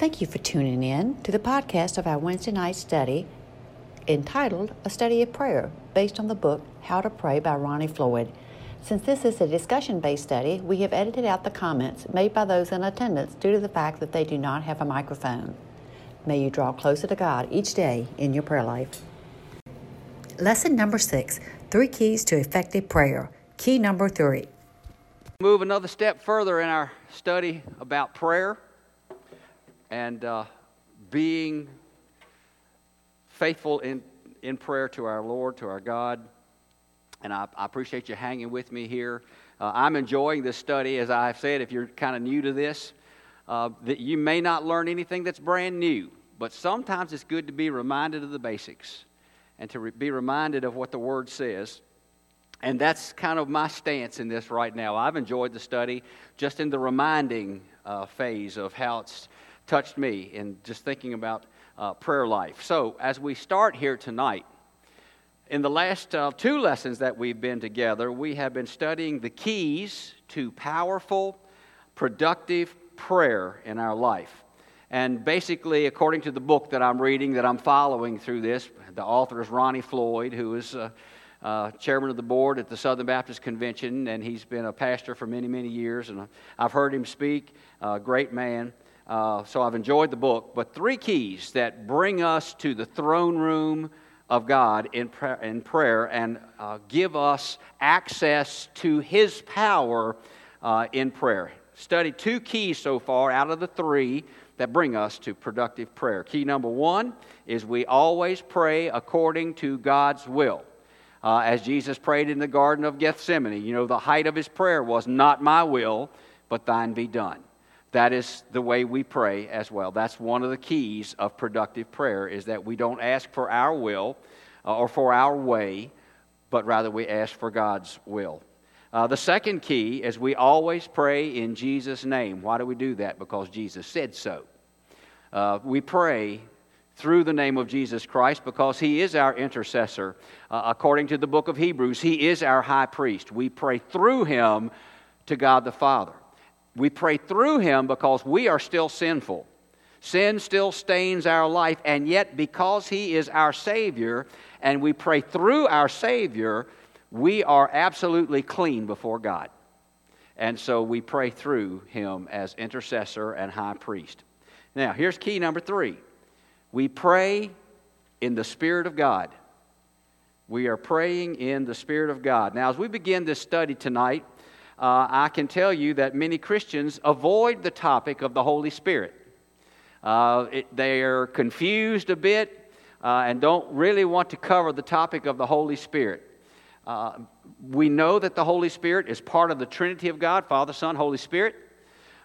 Thank you for tuning in to the podcast of our Wednesday night study entitled A Study of Prayer, based on the book How to Pray by Ronnie Floyd. Since this is a discussion based study, we have edited out the comments made by those in attendance due to the fact that they do not have a microphone. May you draw closer to God each day in your prayer life. Lesson number six Three Keys to Effective Prayer. Key number three. Move another step further in our study about prayer and uh, being faithful in, in prayer to our Lord, to our God. And I, I appreciate you hanging with me here. Uh, I'm enjoying this study. As I've said, if you're kind of new to this, uh, that you may not learn anything that's brand new, but sometimes it's good to be reminded of the basics and to re- be reminded of what the Word says. And that's kind of my stance in this right now. I've enjoyed the study just in the reminding uh, phase of how it's touched me in just thinking about uh, prayer life. So, as we start here tonight, in the last uh, two lessons that we've been together, we have been studying the keys to powerful, productive prayer in our life. And basically, according to the book that I'm reading, that I'm following through this, the author is Ronnie Floyd, who is uh, uh, chairman of the board at the Southern Baptist Convention, and he's been a pastor for many, many years. And I've heard him speak, a great man. Uh, so I've enjoyed the book. But three keys that bring us to the throne room of God in, pra- in prayer and uh, give us access to His power uh, in prayer. Studied two keys so far out of the three that bring us to productive prayer. Key number one is we always pray according to God's will uh, as Jesus prayed in the Garden of Gethsemane. You know, the height of his prayer was, Not my will, but thine be done. That is the way we pray as well. That's one of the keys of productive prayer is that we don't ask for our will uh, or for our way, but rather we ask for God's will. Uh, the second key is we always pray in Jesus' name. Why do we do that? Because Jesus said so. Uh, we pray through the name of Jesus Christ because He is our intercessor. Uh, according to the book of Hebrews, He is our high priest. We pray through Him to God the Father. We pray through Him because we are still sinful. Sin still stains our life, and yet because He is our Savior and we pray through our Savior, we are absolutely clean before God. And so we pray through Him as intercessor and high priest. Now, here's key number three we pray in the Spirit of God. We are praying in the Spirit of God. Now, as we begin this study tonight, uh, I can tell you that many Christians avoid the topic of the Holy Spirit. Uh, it, they are confused a bit uh, and don't really want to cover the topic of the Holy Spirit. Uh, we know that the Holy Spirit is part of the Trinity of God Father, Son, Holy Spirit.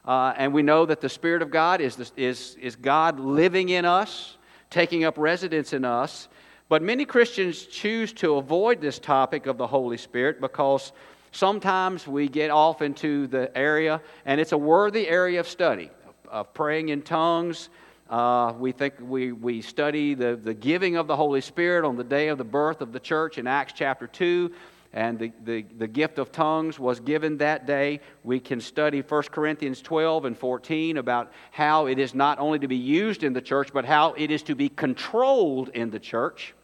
Uh, and we know that the Spirit of God is, the, is, is God living in us, taking up residence in us. But many Christians choose to avoid this topic of the Holy Spirit because sometimes we get off into the area, and it's a worthy area of study of praying in tongues. Uh, we think we, we study the, the giving of the Holy Spirit on the day of the birth of the church in Acts chapter 2 and the, the, the gift of tongues was given that day. We can study 1 Corinthians 12 and 14 about how it is not only to be used in the church, but how it is to be controlled in the church.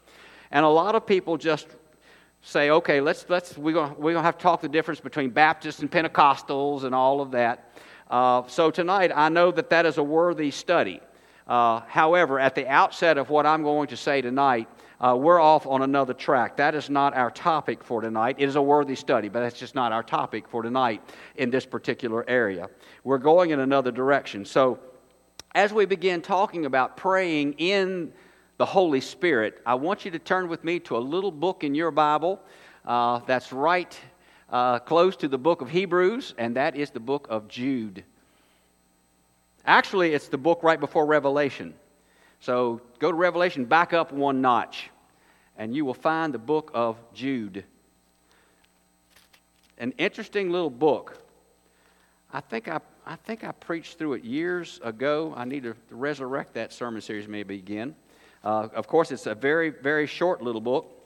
And a lot of people just say, okay, let's, let's, we're going we're gonna have to talk the difference between Baptists and Pentecostals and all of that. Uh, so tonight, I know that that is a worthy study. Uh, however, at the outset of what I'm going to say tonight, uh, we're off on another track. That is not our topic for tonight. It is a worthy study, but that's just not our topic for tonight in this particular area. We're going in another direction. So, as we begin talking about praying in the Holy Spirit, I want you to turn with me to a little book in your Bible uh, that's right uh, close to the book of Hebrews, and that is the book of Jude. Actually, it's the book right before Revelation. So go to Revelation, back up one notch, and you will find the book of Jude. An interesting little book. I think I, I think I preached through it years ago. I need to resurrect that sermon series maybe again. Uh, of course, it's a very, very short little book.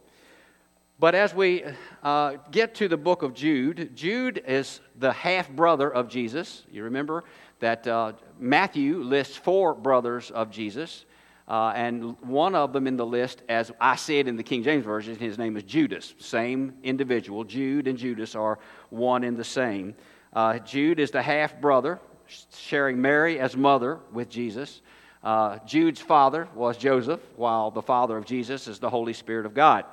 But as we uh, get to the book of Jude, Jude is the half brother of Jesus. You remember that uh, Matthew lists four brothers of Jesus, uh, and one of them in the list, as I said in the King James Version, his name is Judas. Same individual. Jude and Judas are one and the same. Uh, Jude is the half brother, sharing Mary as mother with Jesus. Uh, Jude's father was Joseph, while the father of Jesus is the Holy Spirit of God.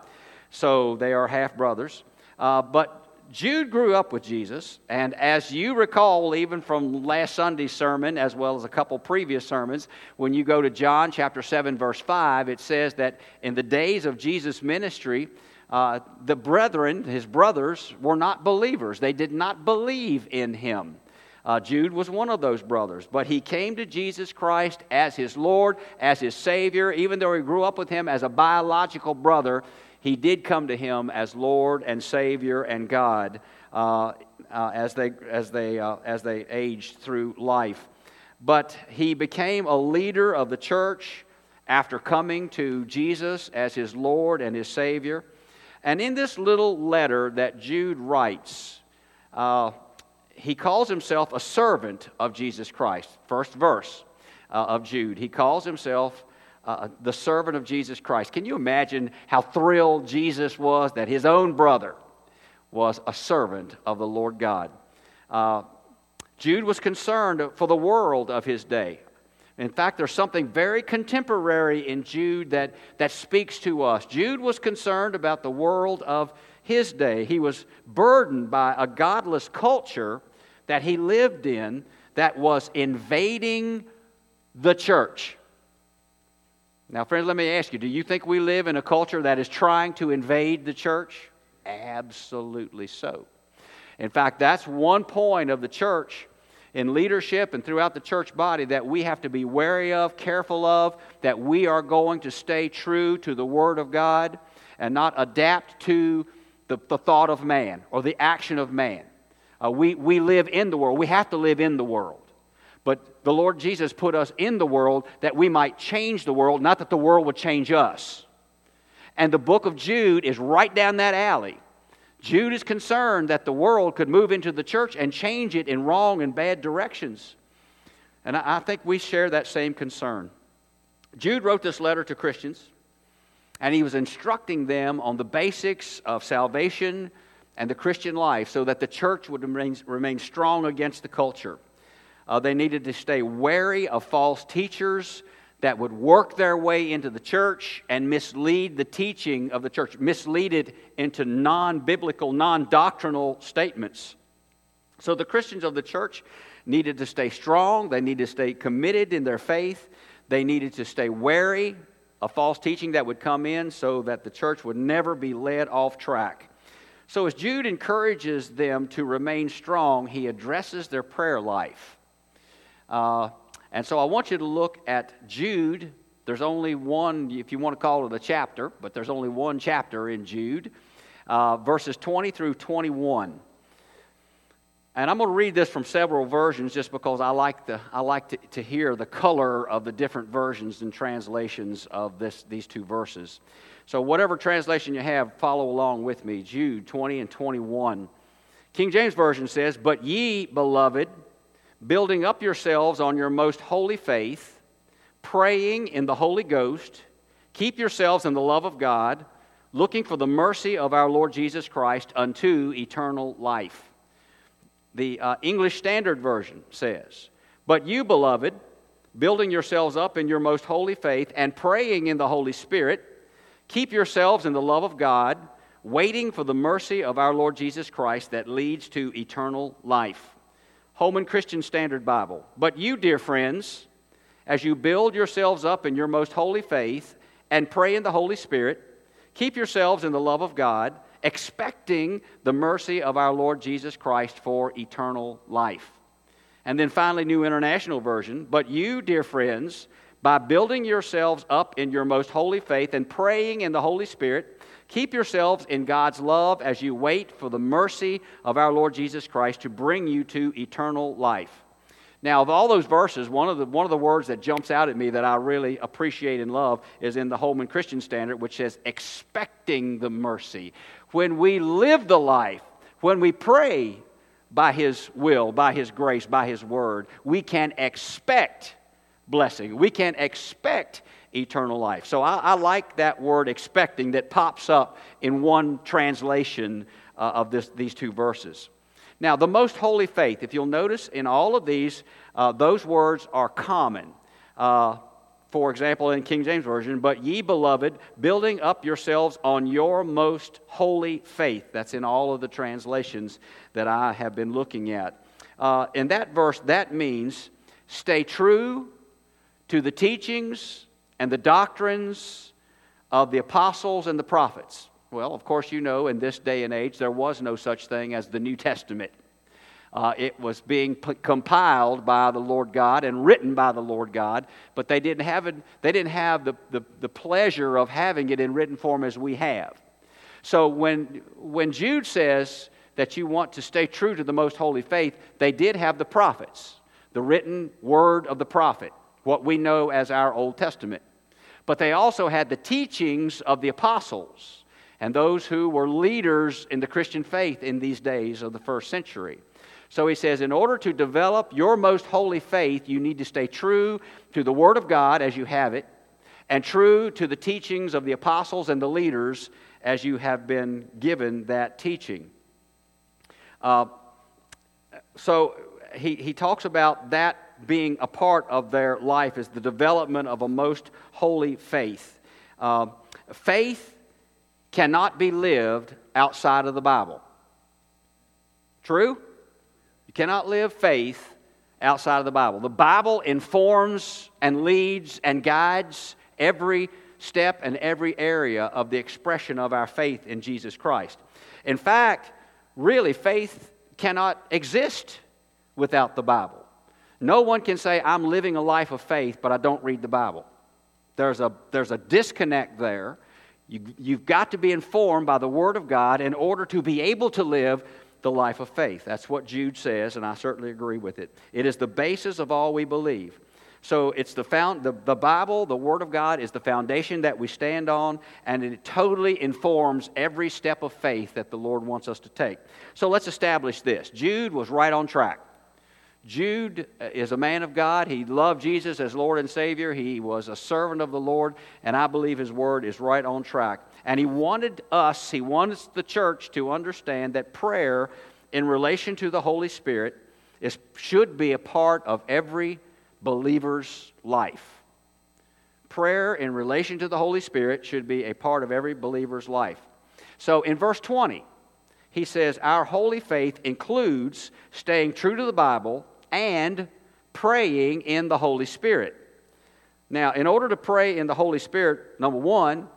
So they are half brothers. Uh, but Jude grew up with Jesus, and as you recall, even from last Sunday's sermon, as well as a couple previous sermons, when you go to John chapter 7, verse 5, it says that in the days of Jesus' ministry, uh, the brethren, his brothers, were not believers. They did not believe in him. Uh, Jude was one of those brothers, but he came to Jesus Christ as his Lord, as his Savior. Even though he grew up with him as a biological brother, he did come to him as Lord and Savior and God uh, uh, as they, as, they, uh, as they aged through life. But he became a leader of the church after coming to Jesus as his Lord and his Savior. And in this little letter that Jude writes, uh, he calls himself a servant of Jesus Christ. First verse uh, of Jude. He calls himself uh, the servant of Jesus Christ. Can you imagine how thrilled Jesus was that his own brother was a servant of the Lord God? Uh, Jude was concerned for the world of his day. In fact, there's something very contemporary in Jude that, that speaks to us. Jude was concerned about the world of his day. He was burdened by a godless culture that he lived in that was invading the church. Now, friends, let me ask you do you think we live in a culture that is trying to invade the church? Absolutely so. In fact, that's one point of the church in leadership and throughout the church body that we have to be wary of, careful of, that we are going to stay true to the Word of God and not adapt to the, the thought of man or the action of man. Uh, we, we live in the world. We have to live in the world. But the Lord Jesus put us in the world that we might change the world, not that the world would change us. And the book of Jude is right down that alley. Jude is concerned that the world could move into the church and change it in wrong and bad directions. And I, I think we share that same concern. Jude wrote this letter to Christians, and he was instructing them on the basics of salvation and the Christian life so that the church would remain, remain strong against the culture. Uh, they needed to stay wary of false teachers that would work their way into the church and mislead the teaching of the church, mislead it into non biblical, non doctrinal statements. So the Christians of the church needed to stay strong, they needed to stay committed in their faith, they needed to stay wary of false teaching that would come in so that the church would never be led off track. So, as Jude encourages them to remain strong, he addresses their prayer life. Uh, and so I want you to look at Jude. There's only one, if you want to call it a chapter, but there's only one chapter in Jude, uh, verses 20 through 21. And I'm going to read this from several versions just because I like, the, I like to, to hear the color of the different versions and translations of this, these two verses. So, whatever translation you have, follow along with me. Jude 20 and 21. King James Version says, But ye, beloved, building up yourselves on your most holy faith, praying in the Holy Ghost, keep yourselves in the love of God, looking for the mercy of our Lord Jesus Christ unto eternal life. The uh, English Standard Version says, But you, beloved, building yourselves up in your most holy faith and praying in the Holy Spirit, keep yourselves in the love of God, waiting for the mercy of our Lord Jesus Christ that leads to eternal life. Holman Christian Standard Bible. But you, dear friends, as you build yourselves up in your most holy faith and pray in the Holy Spirit, keep yourselves in the love of God, expecting the mercy of our Lord Jesus Christ for eternal life. And then finally, New International Version. But you, dear friends, by building yourselves up in your most holy faith and praying in the Holy Spirit, Keep yourselves in God's love as you wait for the mercy of our Lord Jesus Christ to bring you to eternal life. Now, of all those verses, one of, the, one of the words that jumps out at me that I really appreciate and love is in the Holman Christian Standard, which says, expecting the mercy. When we live the life, when we pray, by His will, by His grace, by His word, we can expect blessing. We can expect eternal life. So I, I like that word expecting that pops up in one translation uh, of this, these two verses. Now, the most holy faith, if you'll notice in all of these, uh, those words are common. Uh, for example, in King James Version, but ye beloved, building up yourselves on your most holy faith. That's in all of the translations that I have been looking at. Uh, in that verse, that means stay true to the teachings and the doctrines of the apostles and the prophets. Well, of course, you know, in this day and age, there was no such thing as the New Testament. Uh, it was being p- compiled by the Lord God and written by the Lord God, but they didn't have, it, they didn't have the, the, the pleasure of having it in written form as we have. So when, when Jude says that you want to stay true to the most holy faith, they did have the prophets, the written word of the prophet, what we know as our Old Testament. But they also had the teachings of the apostles and those who were leaders in the Christian faith in these days of the first century. So he says, in order to develop your most holy faith, you need to stay true to the Word of God as you have it, and true to the teachings of the apostles and the leaders as you have been given that teaching. Uh, so he, he talks about that being a part of their life is the development of a most holy faith. Uh, faith cannot be lived outside of the Bible. True? You cannot live faith outside of the Bible. The Bible informs and leads and guides every step and every area of the expression of our faith in Jesus Christ. In fact, really, faith cannot exist without the Bible. No one can say, I'm living a life of faith, but I don't read the Bible. There's a, there's a disconnect there. You, you've got to be informed by the Word of God in order to be able to live the life of faith. That's what Jude says, and I certainly agree with it. It is the basis of all we believe. So it's the, found, the, the Bible, the Word of God, is the foundation that we stand on, and it totally informs every step of faith that the Lord wants us to take. So let's establish this. Jude was right on track. Jude uh, is a man of God. He loved Jesus as Lord and Savior. He was a servant of the Lord, and I believe his word is right on track. And he wanted us, he wants the church to understand that prayer in relation to the Holy Spirit is, should be a part of every believer's life. Prayer in relation to the Holy Spirit should be a part of every believer's life. So in verse 20, he says, Our holy faith includes staying true to the Bible and praying in the Holy Spirit. Now, in order to pray in the Holy Spirit, number one,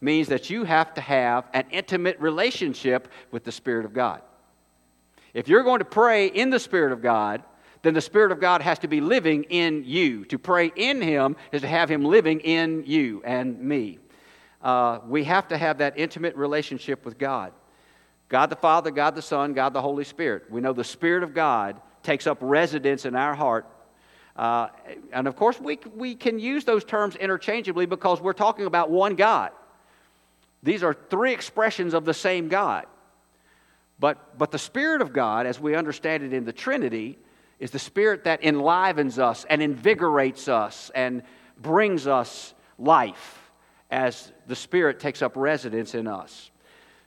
means that you have to have an intimate relationship with the Spirit of God. If you're going to pray in the Spirit of God, then the Spirit of God has to be living in you. To pray in Him is to have Him living in you and me. Uh, we have to have that intimate relationship with God. God the Father, God the Son, God the Holy Spirit. We know the Spirit of God takes up residence in our heart. Uh, and of course, we, we can use those terms interchangeably because we're talking about one God. These are three expressions of the same God. But, but the Spirit of God, as we understand it in the Trinity, is the Spirit that enlivens us and invigorates us and brings us life as the Spirit takes up residence in us.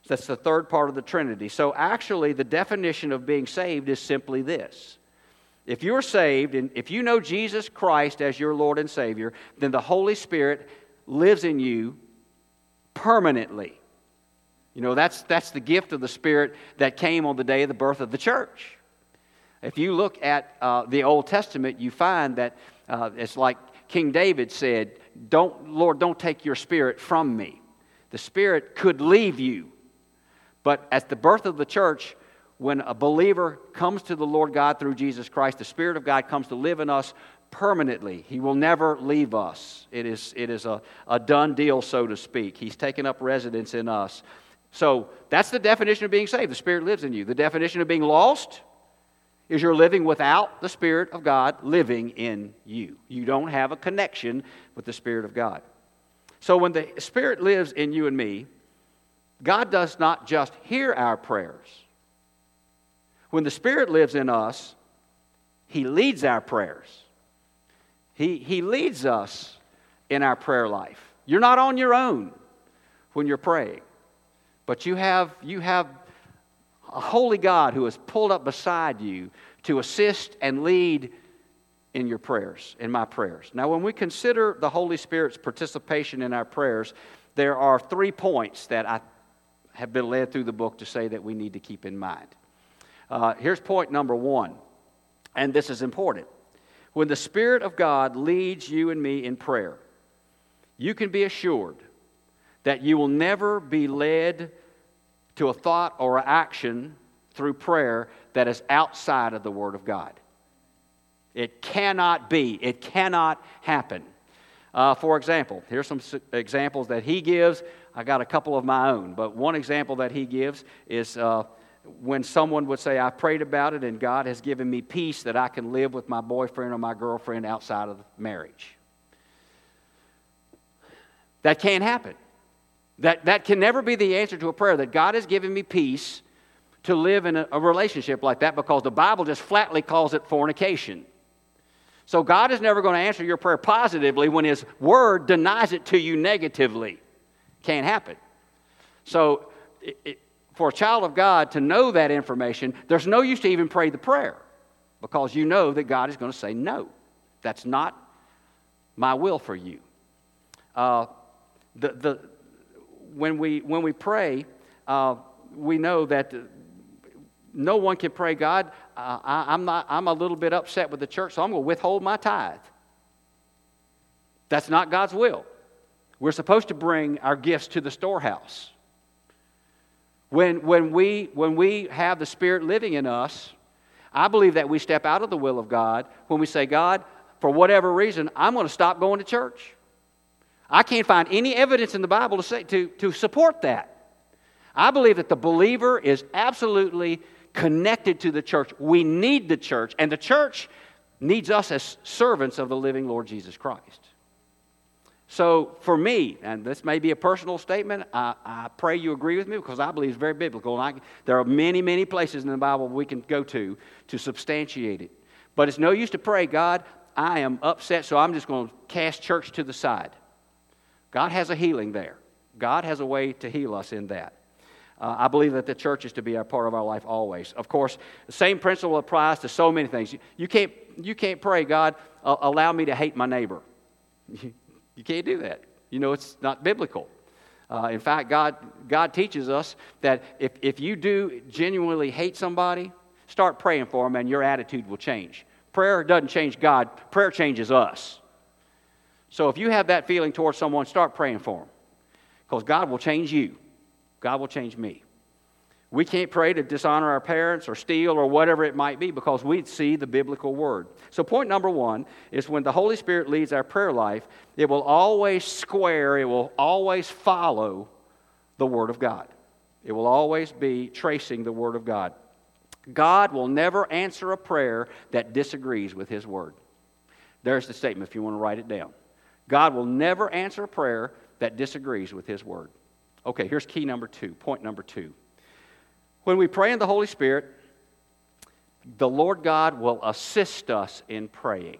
That's the third part of the Trinity. So, actually, the definition of being saved is simply this. If you're saved, and if you know Jesus Christ as your Lord and Savior, then the Holy Spirit lives in you permanently. You know, that's, that's the gift of the Spirit that came on the day of the birth of the church. If you look at uh, the Old Testament, you find that uh, it's like King David said, don't, Lord, don't take your spirit from me. The spirit could leave you. But at the birth of the church, when a believer comes to the Lord God through Jesus Christ, the Spirit of God comes to live in us permanently. He will never leave us. It is, it is a, a done deal, so to speak. He's taken up residence in us. So that's the definition of being saved. The Spirit lives in you. The definition of being lost is you're living without the Spirit of God living in you. You don't have a connection with the Spirit of God. So when the Spirit lives in you and me, God does not just hear our prayers. When the Spirit lives in us, He leads our prayers. He, he leads us in our prayer life. You're not on your own when you're praying, but you have, you have a holy God who has pulled up beside you to assist and lead in your prayers, in my prayers. Now, when we consider the Holy Spirit's participation in our prayers, there are three points that I have been led through the book to say that we need to keep in mind. Uh, here's point number one, and this is important. When the Spirit of God leads you and me in prayer, you can be assured that you will never be led to a thought or an action through prayer that is outside of the Word of God. It cannot be, it cannot happen. Uh, for example, here's some examples that he gives. I got a couple of my own, but one example that he gives is uh, when someone would say, I prayed about it and God has given me peace that I can live with my boyfriend or my girlfriend outside of marriage. That can't happen. That, that can never be the answer to a prayer that God has given me peace to live in a, a relationship like that because the Bible just flatly calls it fornication. So God is never going to answer your prayer positively when His Word denies it to you negatively. Can't happen. So, it, it, for a child of God to know that information, there's no use to even pray the prayer because you know that God is going to say no. That's not my will for you. Uh, the, the, when, we, when we pray, uh, we know that no one can pray, God, uh, I, am not, I'm a little bit upset with the church, so I'm going to withhold my tithe. That's not God's will. We're supposed to bring our gifts to the storehouse. When, when, we, when we have the Spirit living in us, I believe that we step out of the will of God when we say, God, for whatever reason, I'm going to stop going to church. I can't find any evidence in the Bible to, say, to, to support that. I believe that the believer is absolutely connected to the church. We need the church, and the church needs us as servants of the living Lord Jesus Christ. So, for me, and this may be a personal statement, I, I pray you agree with me because I believe it's very biblical. And I, there are many, many places in the Bible we can go to to substantiate it. But it's no use to pray, God, I am upset, so I'm just going to cast church to the side. God has a healing there, God has a way to heal us in that. Uh, I believe that the church is to be a part of our life always. Of course, the same principle applies to so many things. You, you can't, you can't pray, God, uh, allow me to hate my neighbor. You, can't do that. You know, it's not biblical. Uh, in fact, God, God teaches us that if, if you do genuinely hate somebody, start praying for them and your attitude will change. Prayer doesn't change God, prayer changes us. So if you have that feeling towards someone, start praying for them because God will change you. God will change me. We can't pray to dishonor our parents or steal or whatever it might be because we see the biblical word. So, point number one is when the Holy Spirit leads our prayer life, it will always square, it will always follow the Word of God. It will always be tracing the Word of God. God will never answer a prayer that disagrees with His Word. There's the statement if you want to write it down. God will never answer a prayer that disagrees with His Word. Okay, here's key number two, point number two. When we pray in the Holy Spirit, the Lord God will assist us in praying.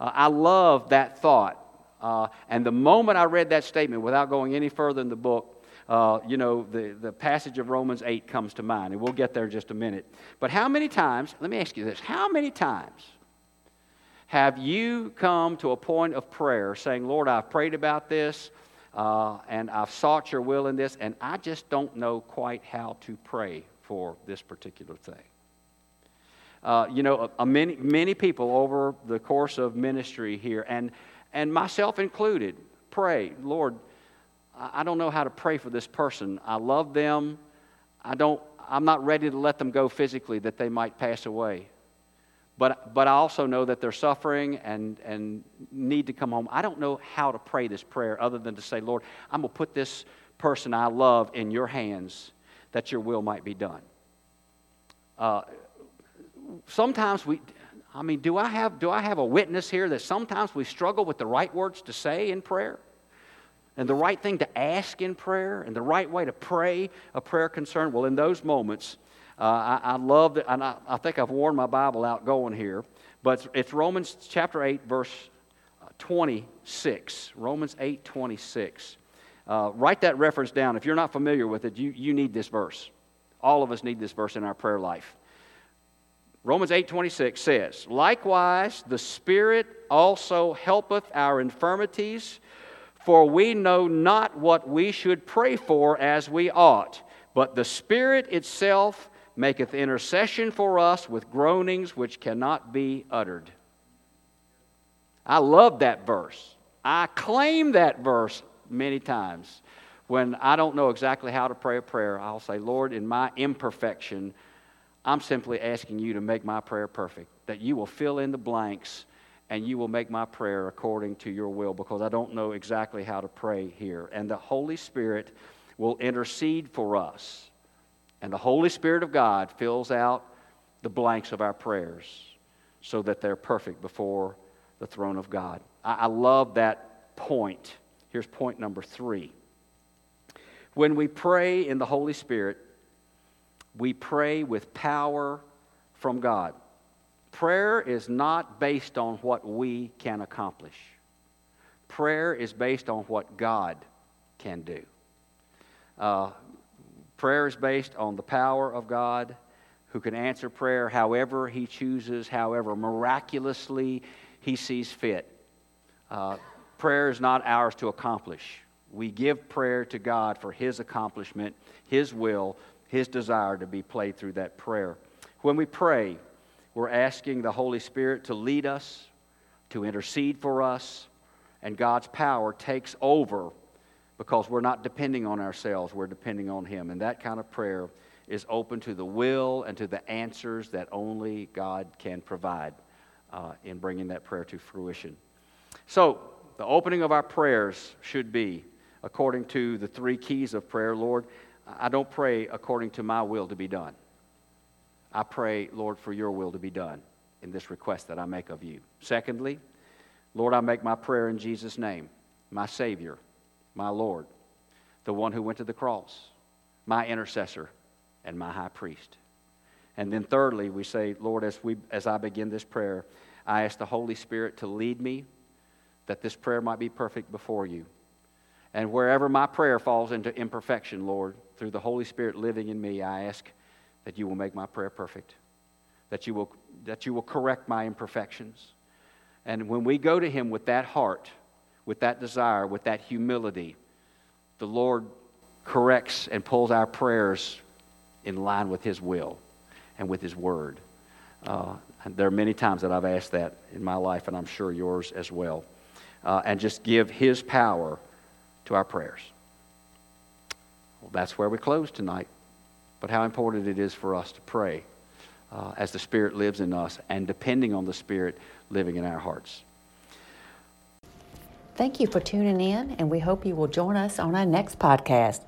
Uh, I love that thought. Uh, and the moment I read that statement, without going any further in the book, uh, you know, the, the passage of Romans 8 comes to mind, and we'll get there in just a minute. But how many times, let me ask you this, how many times have you come to a point of prayer saying, Lord, I've prayed about this, uh, and I've sought your will in this, and I just don't know quite how to pray for this particular thing. Uh, you know, a, a many, many people over the course of ministry here, and, and myself included, pray, Lord, I, I don't know how to pray for this person. I love them. I don't, I'm not ready to let them go physically that they might pass away. But, but I also know that they're suffering and, and need to come home. I don't know how to pray this prayer other than to say, Lord, I'm going to put this person I love in your hands that your will might be done. Uh, sometimes we, I mean, do I, have, do I have a witness here that sometimes we struggle with the right words to say in prayer? And the right thing to ask in prayer and the right way to pray a prayer concern? Well, in those moments, Uh, I, I love it, and I, I, think I've worn my Bible out going here, but it's, it's Romans chapter 8, verse uh, 26. Romans 8, 26. Uh, write that reference down. If you're not familiar with it, you, you need this verse. All of us need this verse in our prayer life. Romans 8:26 says, "Likewise the Spirit also helpeth our infirmities, for we know not what we should pray for as we ought, but the Spirit itself maketh intercession for us with groanings which cannot be uttered." I love that verse. I claim that verse many times. When I don't know exactly how to pray a prayer, I'll say, Lord, in my imperfection, I'm simply asking you to make my prayer perfect, that you will fill in the blanks and you will make my prayer according to your will because I don't know exactly how to pray here. And the Holy Spirit will intercede for us. And the Holy Spirit of God fills out the blanks of our prayers so that they're perfect before the throne of God. I, I love that point. Here's point number three. When we pray in the Holy Spirit, we pray with power from God. Prayer is not based on what we can accomplish. Prayer is based on what God can do. Uh, prayer is based on the power of God who can answer prayer however He chooses, however miraculously He sees fit. Uh, prayer is not ours to accomplish. We give prayer to God for His accomplishment, His will, his desire to be played through that prayer. When we pray, we're asking the Holy Spirit to lead us, to intercede for us, and God's power takes over because we're not depending on ourselves, we're depending on Him. And that kind of prayer is open to the will and to the answers that only God can provide uh, in bringing that prayer to fruition. So, the opening of our prayers should be according to the three keys of prayer Lord, I don't pray according to my will to be done. I pray, Lord, for your will to be done in this request that I make of you. Secondly, Lord, I make my prayer in Jesus' name, my Savior, my Lord, the one who went to the cross, my intercessor, and my high priest. And then thirdly, we say, Lord, as, we, as I begin this prayer, I ask the Holy Spirit to lead me that this prayer might be perfect before you. And wherever my prayer falls into imperfection, Lord, through the Holy Spirit living in me, I ask that you will make my prayer perfect, that you will, that you will correct my imperfections. And when we go to Him with that heart, with that desire, with that humility, the Lord corrects and pulls our prayers in line with His will and with His Word. Uh, there are many times that I've asked that in my life, and I'm sure yours as well. Uh, and just give His power to our prayers. Well, that's where we close tonight. But how important it is for us to pray uh, as the Spirit lives in us and depending on the Spirit living in our hearts. Thank you for tuning in, and we hope you will join us on our next podcast.